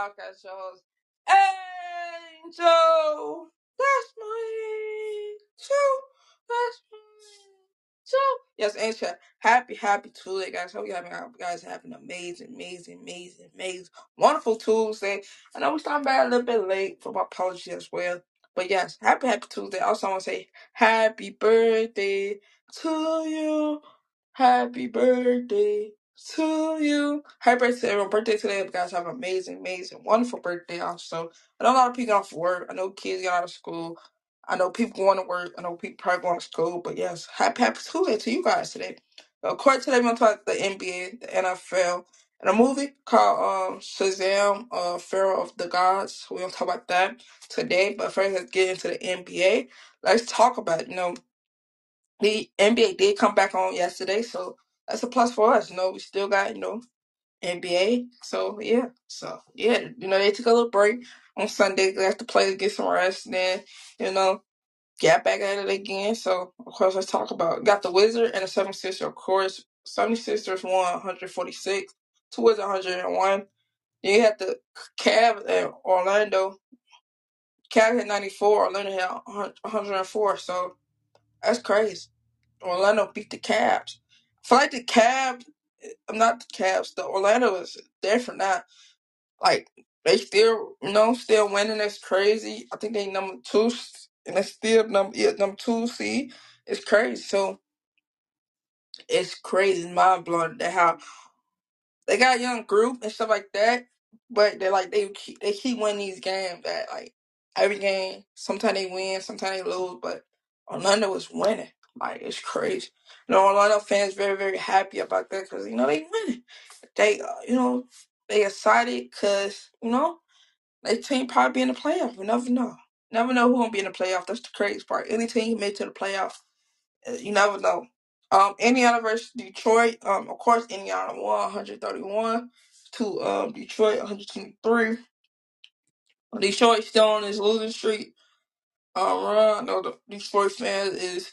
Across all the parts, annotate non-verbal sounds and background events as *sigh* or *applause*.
Podcast shows. Angel, that's my angel. That's my angel. Yes, Angel. Happy, happy Tuesday, guys. Hope you having you guys having amazing, amazing, amazing, amazing, wonderful Tuesday. I know we started back a little bit late for my apology as well. But yes, happy, happy Tuesday. Also, I want to say happy birthday to you. Happy birthday to you. Happy birthday to everyone. Birthday today. You guys have an amazing, amazing, wonderful birthday also. I know a lot of people off work. I know kids get out of school. I know people going to work. I know people probably going to school. But yes, happy, happy Tuesday to you guys today. Of course, today we're going to talk the NBA, the NFL, and a movie called um, Shazam, uh, Fury of the Gods. We're going to talk about that today. But first, let's get into the NBA. Let's talk about, you know, the NBA did come back on yesterday, so that's a plus for us. You know, we still got, you know, NBA. So yeah. So yeah, you know, they took a little break on Sunday, They have to play to get some rest and then, you know, get back at it again. So of course let's talk about got the Wizard and the 76ers, of course. 76ers won 146 to Wizard 101. Then you had the Cavs and Orlando. Cavs had 94, Orlando had 104. So that's crazy. Orlando beat the Cavs. I like the Cavs, I'm uh, not the Cavs. The Orlando is different now. Like they still, you know, still winning. That's crazy. I think they number two, and they still number yeah, number two seed. It's crazy. So it's crazy, mind blowing that how they got a young group and stuff like that, but they like they keep they keep winning these games. That like every game, sometimes they win, sometimes they lose, but Orlando was winning. Like it's crazy. You know, Orlando fans very very happy about that because you know they winning. They uh, you know they excited because you know they team probably be in the playoff. You never know. Never know who gonna be in the playoff. That's the crazy part. Any team made to the playoff, uh, you never know. Um, Indiana versus Detroit. Um, of course, Indiana won 131 to um Detroit 123. Detroit still on his losing streak. Um, run. I know the Detroit fans is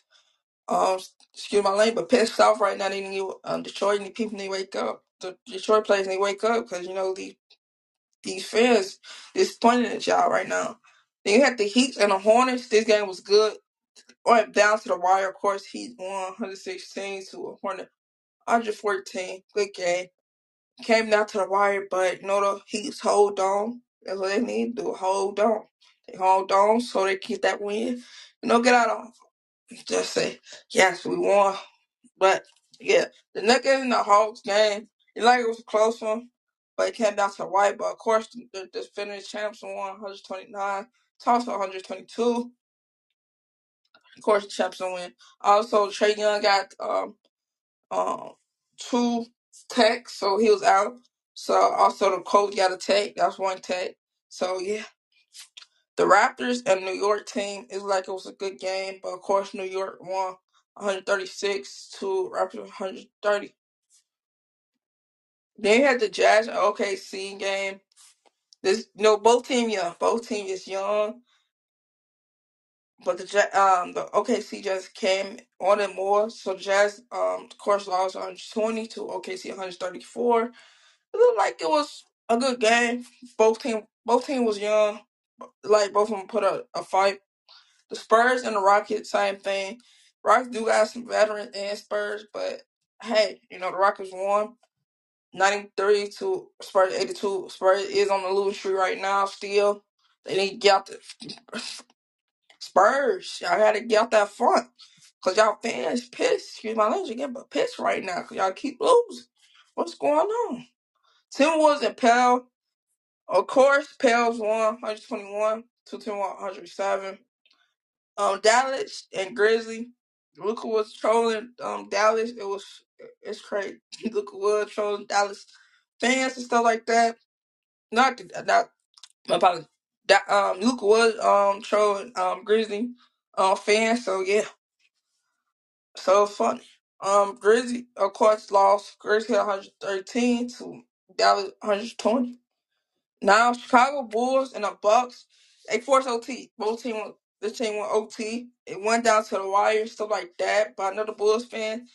um excuse my language, but pissed off right now. They need um Detroit the people need to wake up. The Detroit players need to wake up because you know these these fans disappointed at y'all right now. Then you had the Heat and the Hornets. This game was good. Went down to the wire. Of course, Heat won 116 to a Hornet 114. Good game. Came down to the wire, but you know the Heat's hold on. That's what they need to do. Hold on. They hold on so they keep that win. You know, get out of just say, yes, we won. But yeah, the Nuggets and the Hawks game, it like it was a close one, but it came down to wire. But of course, the, the defending champs won 129, Tulsa 122. Of course, the champs win. Also, Trae Young got um um two techs, so he was out. So also the coach got a tech. That's one tech. So yeah, the Raptors and New York team is like it was a good game, but of course New York won 136 to Raptors 130. Then you had the Jazz and OKC game. This know both team young, both team is young, but the um the OKC just came on it more. So Jazz um of course lost 120 to OKC 134. It looked like it was a good game. Both team both team was young. Like both of them put a, fight. The Spurs and the Rockets, same thing. Rockets do got some veterans and Spurs, but hey, you know the Rockets won. 93 to Spurs 82. Spurs is on the losing streak right now still. They need to get out the Spurs. Y'all gotta get out that front. Cause y'all fans pissed. Excuse my language again, but pissed right now. Cause y'all keep losing. What's going on? Timberwolves and Pell. Of course, Pels won 121 to Timberwolves 107. Um, Dallas and Grizzly. Luka was trolling um Dallas. It was it's crazy. *laughs* Luka was trolling Dallas fans and stuff like that. not the, not my apologies. That um Luka was um trolling um Grizzly um fan, so yeah, so funny. Um Grizzly of course lost. Grizzly 113 to Dallas 120. Now Chicago Bulls and the Bucks they forced OT. Both team this team went OT. It went down to the wire, stuff like that. But another Bulls fan,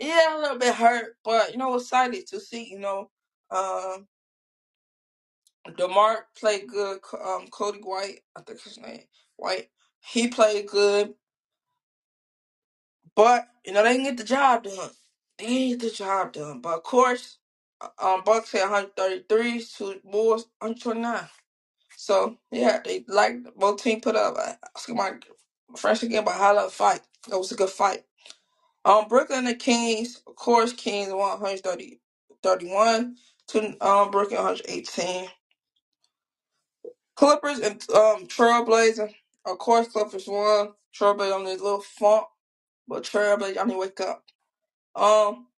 yeah, a little bit hurt, but you know, excited to see. You know, um. DeMar played good. Um, Coby White, I think his name White, he played good, but you know they didn't get the job done. They didn't get the job done. But of course, um, Bucks had 133 to Bulls 129. So yeah, they like both team put up. I ask my friends again how that fight. That was a good fight. Um, Brooklyn and the Kings, of course, Kings won 130, 31 to um Brooklyn 118. Clippers and um Trailblazer. Of course, Clippers won. Trailblazer on this little funk, but Trailblazer, I need to wake up. Um,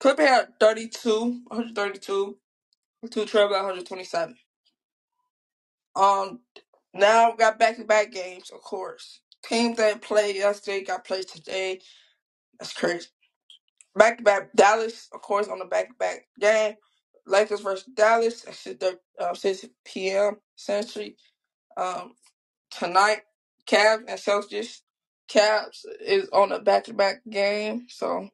Clippers had 32, 132, to Trailblazer 127. Um, now we got back to back games, of course. Teams that played yesterday got played today. That's crazy. Back to back Dallas, of course, on the back to back game. Lakers versus Dallas. That's at uh, 6 p.m. Century. Um, tonight. Cavs and Celtics. Cavs is on a back to back game, so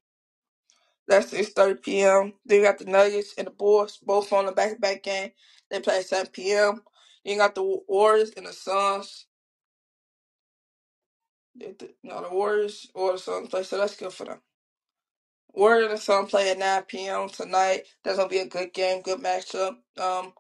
that's six thirty p.m. Then you got the Nuggets and the Bulls both on the back to back game. They play at seven p.m. Then you got the Warriors and the Suns. The, the, no, the Warriors or the Suns play, so that's good for them. Warriors and Suns play at nine p.m. tonight. That's gonna be a good game, good matchup. Um,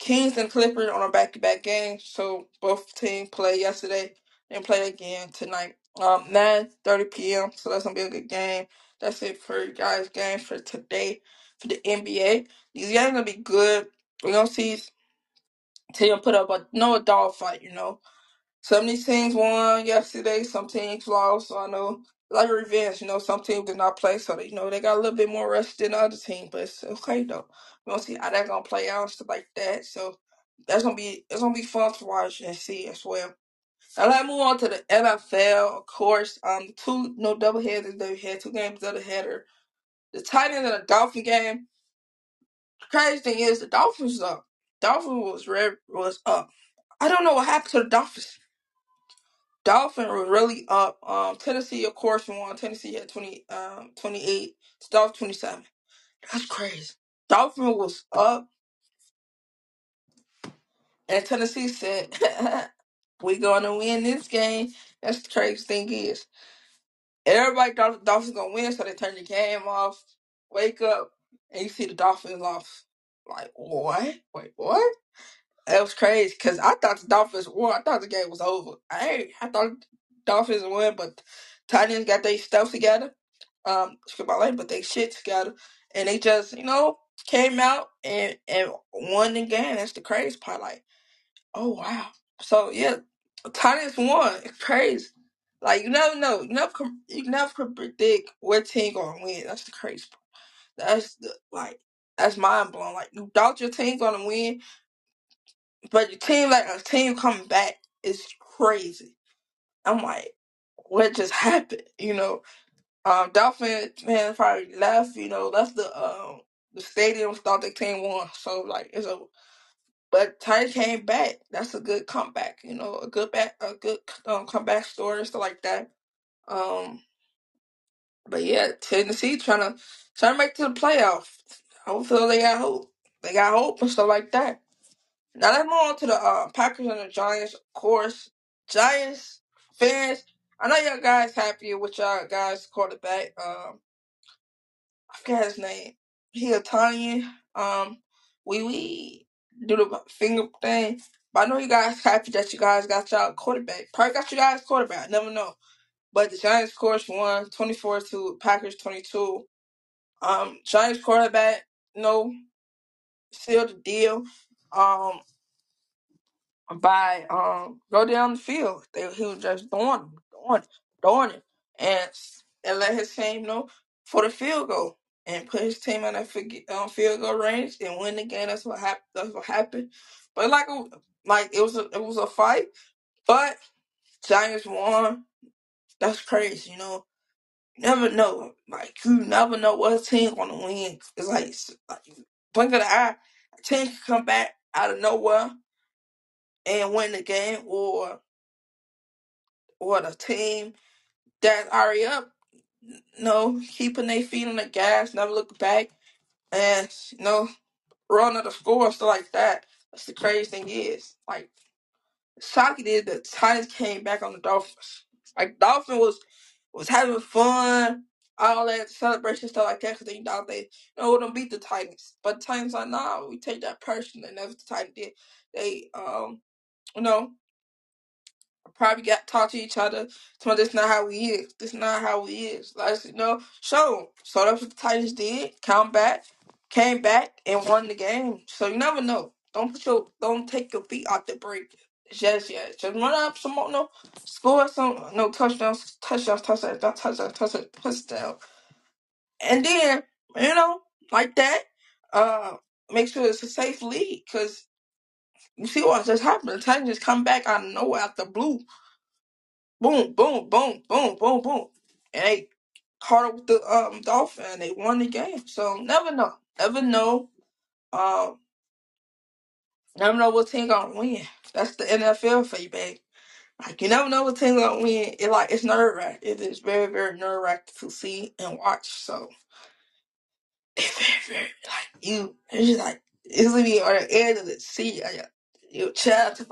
Kings and Clippers on a back to back game, so both teams play yesterday and play again tonight. Um, nine thirty p.m. So that's gonna be a good game. That's it for you guys' games for today for the NBA. These games are gonna be good. We're gonna see team put up a no a dog fight. You know, some of these teams won yesterday. Some teams lost. So I know like revenge. You know, some teams did not play, so they, you know they got a little bit more rest than the other team. But it's okay though. We're gonna see how that gonna play out and stuff like that. So that's gonna be it's gonna be fun to watch and see as well. Now let's move on to the NFL. Of course, um, two no double headers. They had two games double header. The Titans and the Dolphin game. Crazy thing is the Dolphins was up. Dolphin was red was up. I don't know what happened to the Dolphins. Dolphin was really up. Um, Tennessee, of course, won. Tennessee had 20, um, 28. Dolphins 27. That's crazy. Dolphin was up, and Tennessee said, *laughs* "We gonna win this game." That's the crazy thing is. Everybody thought the Dolphins gonna win, so they turned the game off. Wake up, and you see the Dolphins lost. Like what? Wait, what? That was crazy because I thought the Dolphins won. I thought the game was over. I I thought Dolphins win, but Titans got their stuff together. Um, skip my name, but they shit together, and they just you know came out and and won the game. That's the crazy part. Like, oh wow. So yeah, Titans won. It's crazy. Like you never know. You never you never predict what team gonna win. That's the crazy part. That's the like that's mind blowing. Like you doubt your team gonna win, but your team like a team coming back is crazy. I'm like, what just happened? You know, um, Dolphin man probably left. You know, left the um the stadium. Thought their team won. So like it's a but Ty came back. That's a good comeback. You know, a good back a good um, comeback story stuff like that. Um. But yeah, Tennessee trying to trying to make to the playoffs. Hopefully they got hope. They got hope and stuff like that. Now let's move on to the uh, Packers and the Giants. Of course, Giants fans. I know y'all guys happy with y'all guys quarterback. Um, I forget his name. He Italian. Um, we we do the finger thing. But I know you guys happy that you guys got y'all quarterback. Probably got you guys quarterback. Never know. But the Giants, of course, won 24 to Packers 22. Um, Giants quarterback, no, sealed the deal. Um, by um go down the field. They, he was just him, throwing, throwing it, and and let his team know for the field goal. And put his team on a field goal range and win the game. That's what happened. That's what happened. But like, it- like it was a it was a fight, but Giants won. That's crazy, you know. Never know. Like you never know what team gonna win. It's like, it's like blink of the eye, a team can come back out of nowhere and win the game, or or the team that's already up, no, keeping their feet on the gas, never look back, and you know, run of the score stuff like that. That's the crazy thing is, like, shocking is the Titans came back on the Dolphins. Like, Dolphin was was having fun, all that celebration stuff like that, because they thought they you know wouldn't beat the Titans. But the Titans like, nah, we take that personally. And that's what the Titans did. They, um, you know. Probably got talk to each other. So this not how we is. This not how we is. Like you know, so so that's what the Titans did. Come back, came back and won the game. So you never know. Don't put your don't take your feet off the brake just yet. Just run up some more, no score some no touchdowns, touchdowns, touchdowns, touchdowns, touchdowns, touchdown, and then you know like that. Uh, make sure it's a safe lead because you see what just happened. The Titans just come back out of nowhere out the blue boom, boom, boom, boom, boom, boom. And they caught up with the um Dolphin and they won the game. So never know. Never know. Um never know what team gonna win. That's the NFL for you, babe. Like you never know what team gonna win. It like it's nerve wracking. It is very, very nerve wracking to see and watch. So *laughs* it's very, very like you it's just like it's gonna be on the edge of the seat. Like, your child to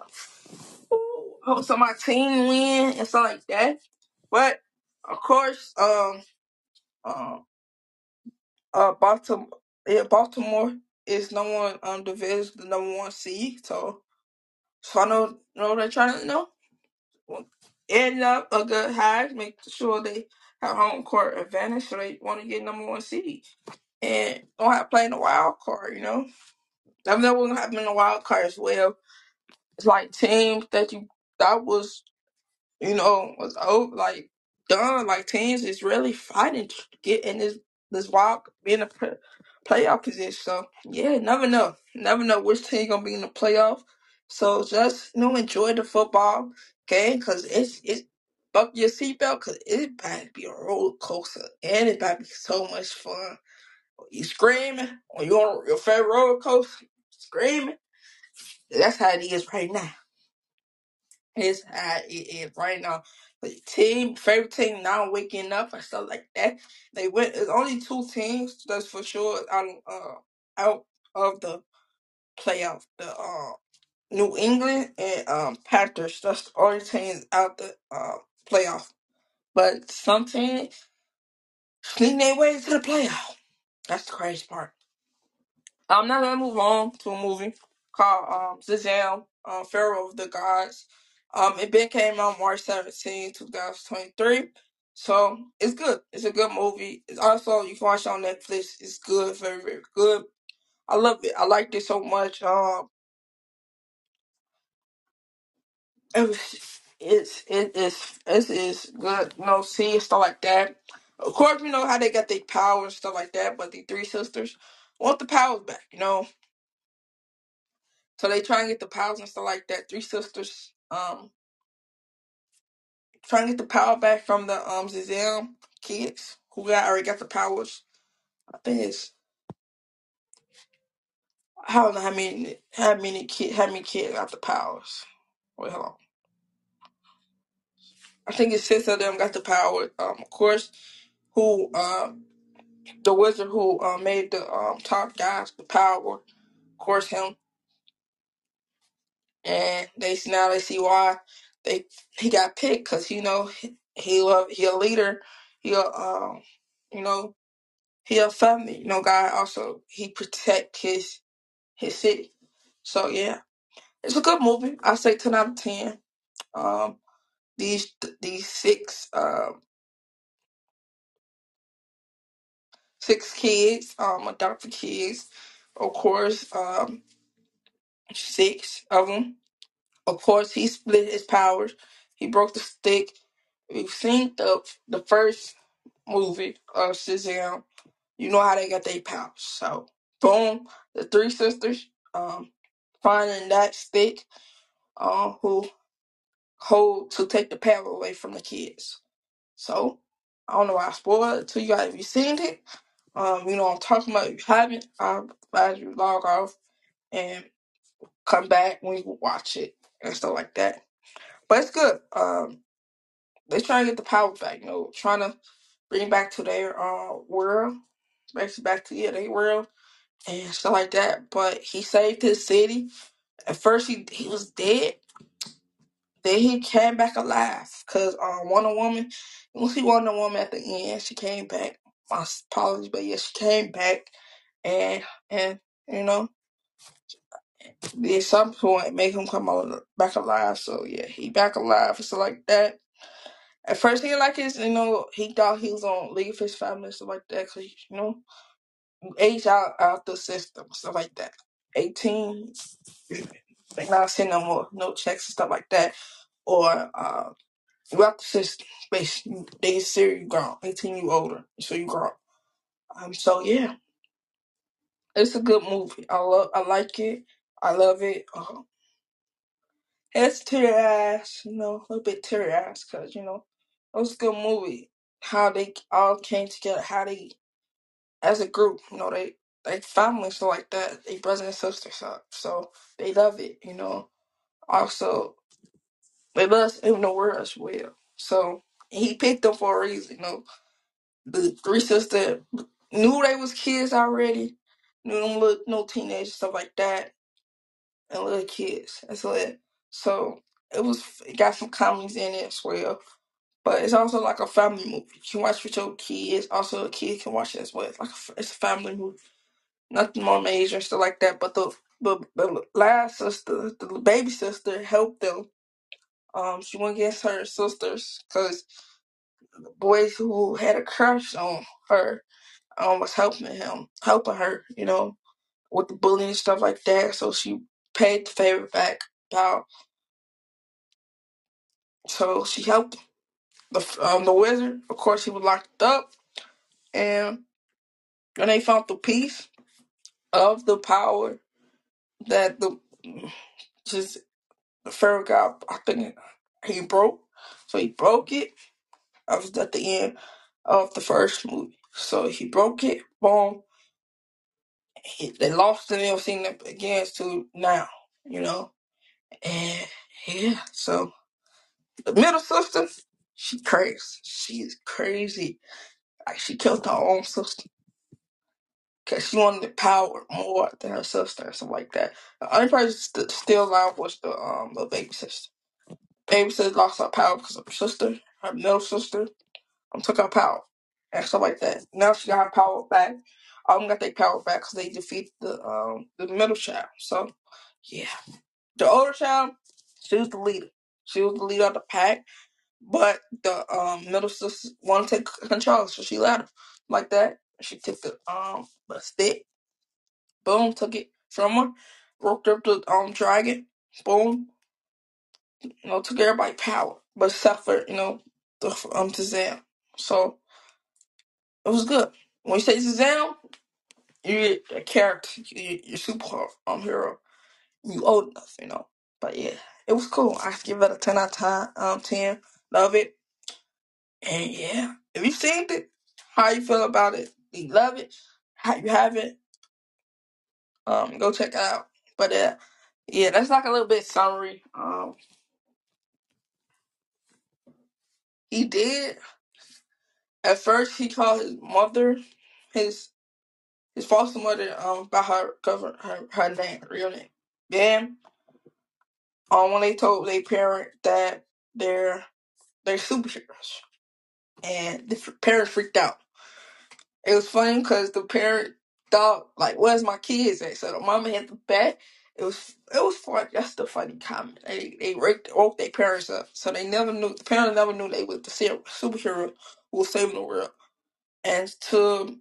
Ooh, hope so my team win and stuff like that. But of course, um um Uh, Baltimore, yeah, Baltimore is number one um division, the number one seed. So, so I know, know they're trying to know end up a good high, make sure they have home court advantage, so they want to get number one seed and don't have to play in the wild card. You know, I've never gonna happen in the wild card as well. Like teams that you that was you know, was over like done. Like teams is really fighting to get in this this wild being in a playoff position. So yeah, never know, never know which team gonna be in the playoff. So just you know, enjoy the football game because it's it's buck your seatbelt because it's about to be a roller coaster and it's about to be so much fun. You screaming when you on your favorite roller coaster, screaming. That's how it is right now. It's how it is right now. The team, favorite team now waking up and stuff like that. They went. There's only two teams that's for sure out uh out of the playoff. The uh New England and um Panthers. That's the only teams out the uh playoff. But some teams sneak their way to the playoff. That's the crazy part. I'm not gonna move on to a movie called um Shazam, um, Fury of the Gods. Um, it been came out March 17, 2023. So it's good. It's a good movie. It's also you can watch it on Netflix. It's good, very, very good. I love it. I liked it so much. Um it was it's it is it is good, you know, see and stuff like that. Of course, you know how they got their powers and stuff like that, but the three sisters want the powers back, you know. So they try and get the powers and stuff like that. Three sisters, um, trying to get the power back from the um Shazam kids who got already got the powers. I think it's I don't know how many how many kid how many kids got the powers. Wait, hold on. I think it's six of them got the power. Um, of course, who um the wizard who um made the um top guys the power. Of course, him and they now they see why they he got picked because you know he love, he a leader. He a um you know he a family, you know, guy also he protect his his city. So yeah, it's a good movie. I say ten out of ten. Um, these these six um six kids, um, adopted kids, of course, um, six of them. Of course, he split his powers. He broke the stick. We've seen the the first movie of Shazam you know how they got their powers. So boom, the three sisters um finding that stick uh, who hold to take the power away from the kids. So I don't know why I spoiled it to you guys if you seen it. Um, you know I'm talking about. If you haven't, I advise you log off and come back when you watch it and stuff like that. But it's good. Um, they're trying to get the power back. You know, trying to bring back to their uh world, basically back to yeah, their world and stuff like that. But he saved his city. At first, he he was dead. Then he came back alive because um, Wonder Woman. You see Wonder Woman at the end. She came back. My apologies, but yeah, she came back, and and you know, at some point make him come out back alive. So yeah, he back alive stuff like that. At first, he like his, you know, he thought he was gonna leave his family and stuff like that. Cause you know, age out out the system stuff like that. Eighteen, they not sending no more no checks and stuff like that, or uh, you out the system. Basically, they say you grown. Eighteen, you older, so you grown. Um, so yeah, it's a good movie. I love, I like it. I love it. Uh-huh. It's tear ass, you know, a little bit tear ass, cause you know, it was a good movie. How they all came together, how they as a group, you know, they they family so like that. They brothers and sisters, so, so they love it. You know, also they love us in the world as well. So he picked them for a reason. You know, the three sisters knew they was kids already. Knew them little no teenagers stuff like that, and little kids. That's it. So it was it got some comedies in it as well. But it's also like a family movie. You can watch with your kids. Also, a kid can watch it as well. It's like a, it's a family movie. nothing more major and stuff like that. But the the, the last sister, the baby sister, helped them. Um, she went against her sisters because the boys who had a crush on her um was helping him, helping her, you know, with the bullying and stuff like that. So she paid the favor back. About so she helped the um the wizard. Of course, he was locked up, and when they found the piece of the power that the just the Pharaoh got, I think he broke. So he broke it. I was at the end of the first movie. So he broke it. Boom. He, they lost and never seen it again to now, you know. And yeah, so the middle sister, she crazy. She's crazy. Like she killed her own sister because she wanted the power more than her sister and stuff like that. The only person st- still alive was the um the baby sister. Baby sister lost her power because of her sister, her middle sister. um, took her power and stuff like that. Now she got her power back. Um, got their power back because they defeated the um the middle child. So yeah, the older child, she was the leader. She was the leader of the pack, but the um middle sister wanted to take control, so she let her like that. She took the um the stick, boom, took it from her, broke up the um dragon, boom, you know, took everybody power, but suffered, you know, the um Shazam. So It was good. When you say Shazam, you're a character, you- you're a super um, hero. You old enough, you know. But yeah, it was cool. I give it a 10 out of 10. Um, 10. Love it. And yeah, if you've seen it, how you feel about it? You love it? How you have it? Um, go check it out. But uh, yeah, that's like a little bit summary. Um, he did at first. He called his mother, his his foster mother, um, by her cover her her name, real name. Then um, when they told their parent that they're they're superheroes, and the f- parents freaked out. It was funny because the parent thought like, "Where's my kids at?" So the mama had the back. It was it was fun. That's the funny comment. They they woke, woke their parents up, so they never knew. The parents never knew they was the ser- superhero who was saving the world. And to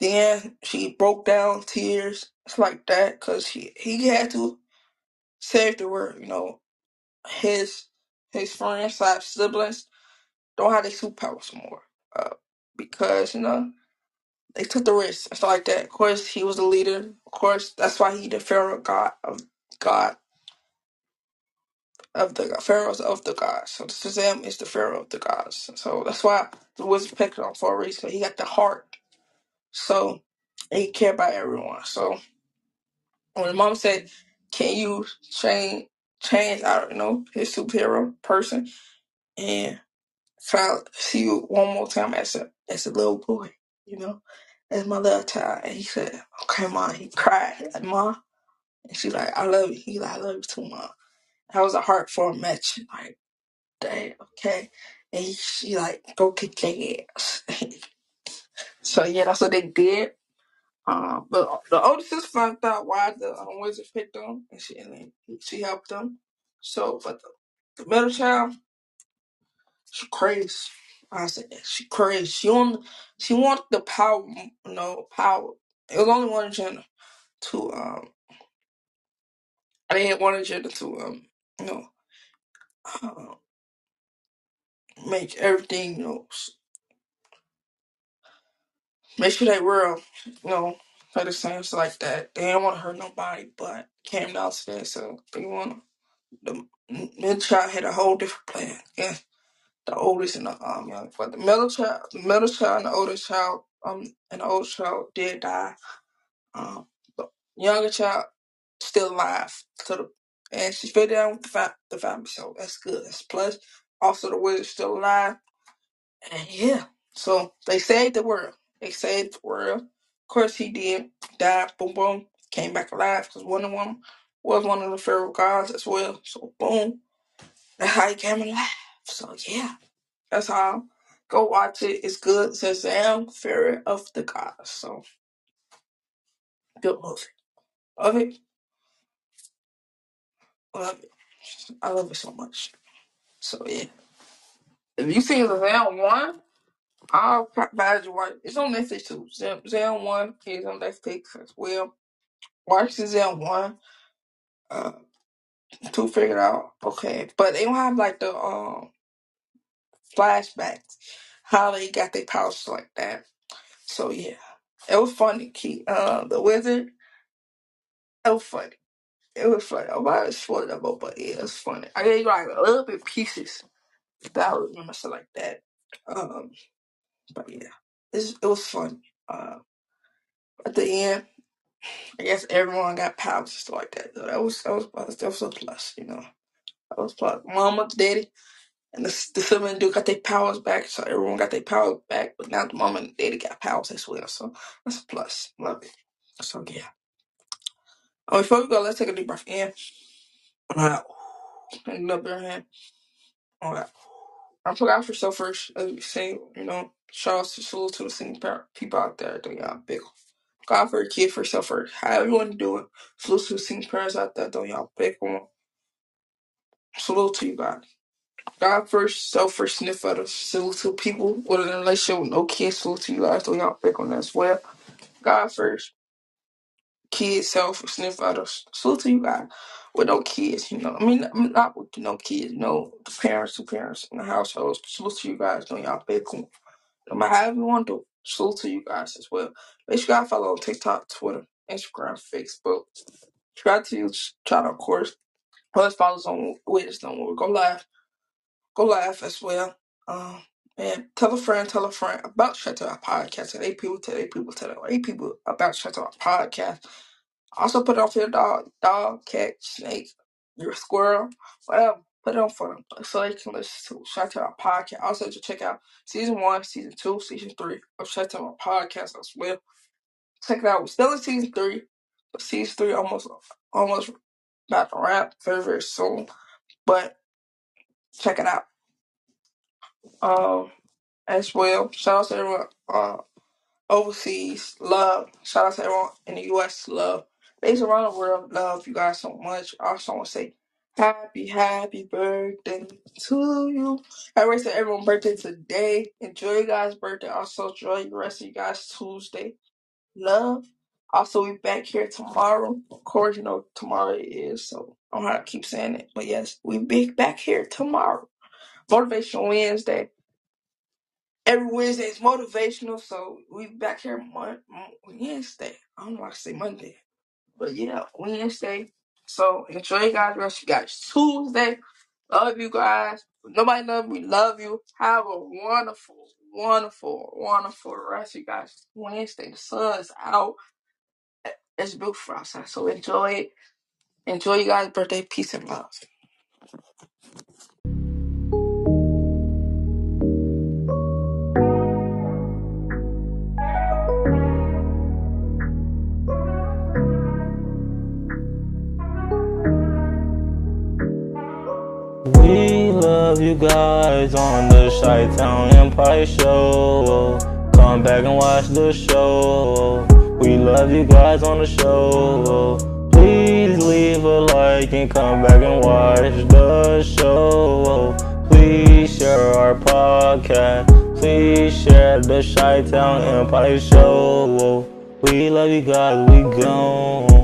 then she broke down tears, it's like that, because he he had to save the world. You know, his his friends slash siblings don't have their superpowers more. Uh, because, you know, they took the risk and stuff like that. Of course, he was the leader. Of course, that's why he the pharaoh god of God of the pharaohs of the gods. So Shazam is the pharaoh of the gods. So that's why the wizard picked him for a reason. He got the heart. So and he cared about everyone. So when mom said, "Can you change change out you know his superhero person?" and try to see you one more time as a as a little boy, you know, as my little child. And he said, "Okay, mom." He cried. He like, "Mom," and she's like, "I love you." He like, "I love you too, mom." That was a heart heartfelt match. Like, dang, okay. And he, she like, "Go kick their ass." *laughs* so yeah, that's what they did. Um, but the older sister found out why the um, wizard picked them, and she and then she helped them. So, but the, the middle child. She crazy. I said she crazy. She want she want the power, you know, power. It was only one agenda to um. I didn't want agenda to um, you know, uh, make everything you know, make sure they real, you know, like the same like that. They didn't want to hurt nobody, but came down to that, so they want the mid child had a whole different plan. Yeah, the oldest and the um young, but the middle child, the middle child and the oldest child, um, and the child did die Um, the younger child still alive. So the, and she fit down with the, fa- the family, so that's good. That's plus. Also, the wizard's still alive, and yeah. So they saved the world. They saved the world. Of course, he did. Died, boom, boom. Came back alive because Wonder Woman was one of the Pharaoh gods as well. So, boom. That's how he came alive. So, yeah. That's how. Go watch it. It's good. Shazam, Fury of the Gods. So, good movie. Love it. Love it. I love it so much. So, yeah. If you seen Shazam 1, all providers work. It's on Netflix too. Zim, Zim One is on Netflix as well. Watch the Zim One. Uh, to figure out. Okay, but they don't have like the um flashbacks. How they got their powers like that. So yeah, it was funny. Key, uh, the wizard. It was funny. It was funny. I'm not sure about, but it was funny. I gave you like a little bit pieces that I remember stuff like that. Um but yeah, it's, it was fun. Uh, at the end, I guess everyone got powers and stuff like that. So that was that was that was a plus, you know. That was plus. Mama, daddy, and the the sibling dude got their powers back, so everyone got their powers back. But now the mama and daddy got powers as well, so that's a plus. Love it. So yeah. Oh, before we go, let's take a deep breath in. Alright. And up your hand. Alright. I forgot for yourself first, as we say, you know, shout out to to the parent people out there doing y'all big God for a kid for yourself you want to do it. Salute to the single parents out there doing y'all big one. Salute to you guys. God first, self first, sniff others. Salute to people with a relationship with no kids. Salute to you guys doing y'all big on that as well. God first, kids, self, sniff others. Salute to you guys with no kids, you know. I mean, I mean, not with no kids, No the parents, the parents in the households. Salute to you guys doing y'all big one. No matter how you want to do, salute to you guys as well. Make sure you guys follow on TikTok, Twitter, Instagram, Facebook. Subscribe to try channel, of course, plus follow us on No More. Go live. Go live as well. Um, and tell a friend, tell a friend about Shut Up Podcast. Tell eight people, tell eight people, tell eight people about Shut Up Podcast. Also put it on for your dog, dog, cat, snake, your squirrel, whatever. Put it on for them so they can listen to Shut Up Podcast. Also to check out season one, season two, season three of Shut Up Podcast as well. Check it out. We're still in season three. But season three almost almost about to wrap very, very soon. But check it out. Um as well. Shout out to everyone uh overseas. Love. Shout out to everyone in the US. Love. Based around the world, love you guys so much. I also want to say happy, happy birthday to you. Happy to everyone's birthday today. Enjoy your guys' birthday. Also enjoy the rest of you guys' Tuesday. Love. Also, we back here tomorrow. Of course, you know tomorrow is, so I don't have to keep saying it. But yes, we be back here tomorrow. Motivation Wednesday. every Wednesday is motivational. So we back here Mon- Wednesday. I don't know why I say Monday, but yeah, Wednesday. So enjoy you guys. Rest you guys Tuesday. Love you guys. Nobody love me. Love you. Have a wonderful, wonderful, wonderful rest, you guys. Wednesday. The sun's out. It's beautiful outside. So enjoy. Enjoy you guys' birthday. Peace and love. You guys on the Chi Town Empire Show. Come back and watch the show. We love you guys on the show. Please leave a like and come back and watch the show. Please share our podcast. Please share the Chi Town Empire Show. We love you guys. We gone.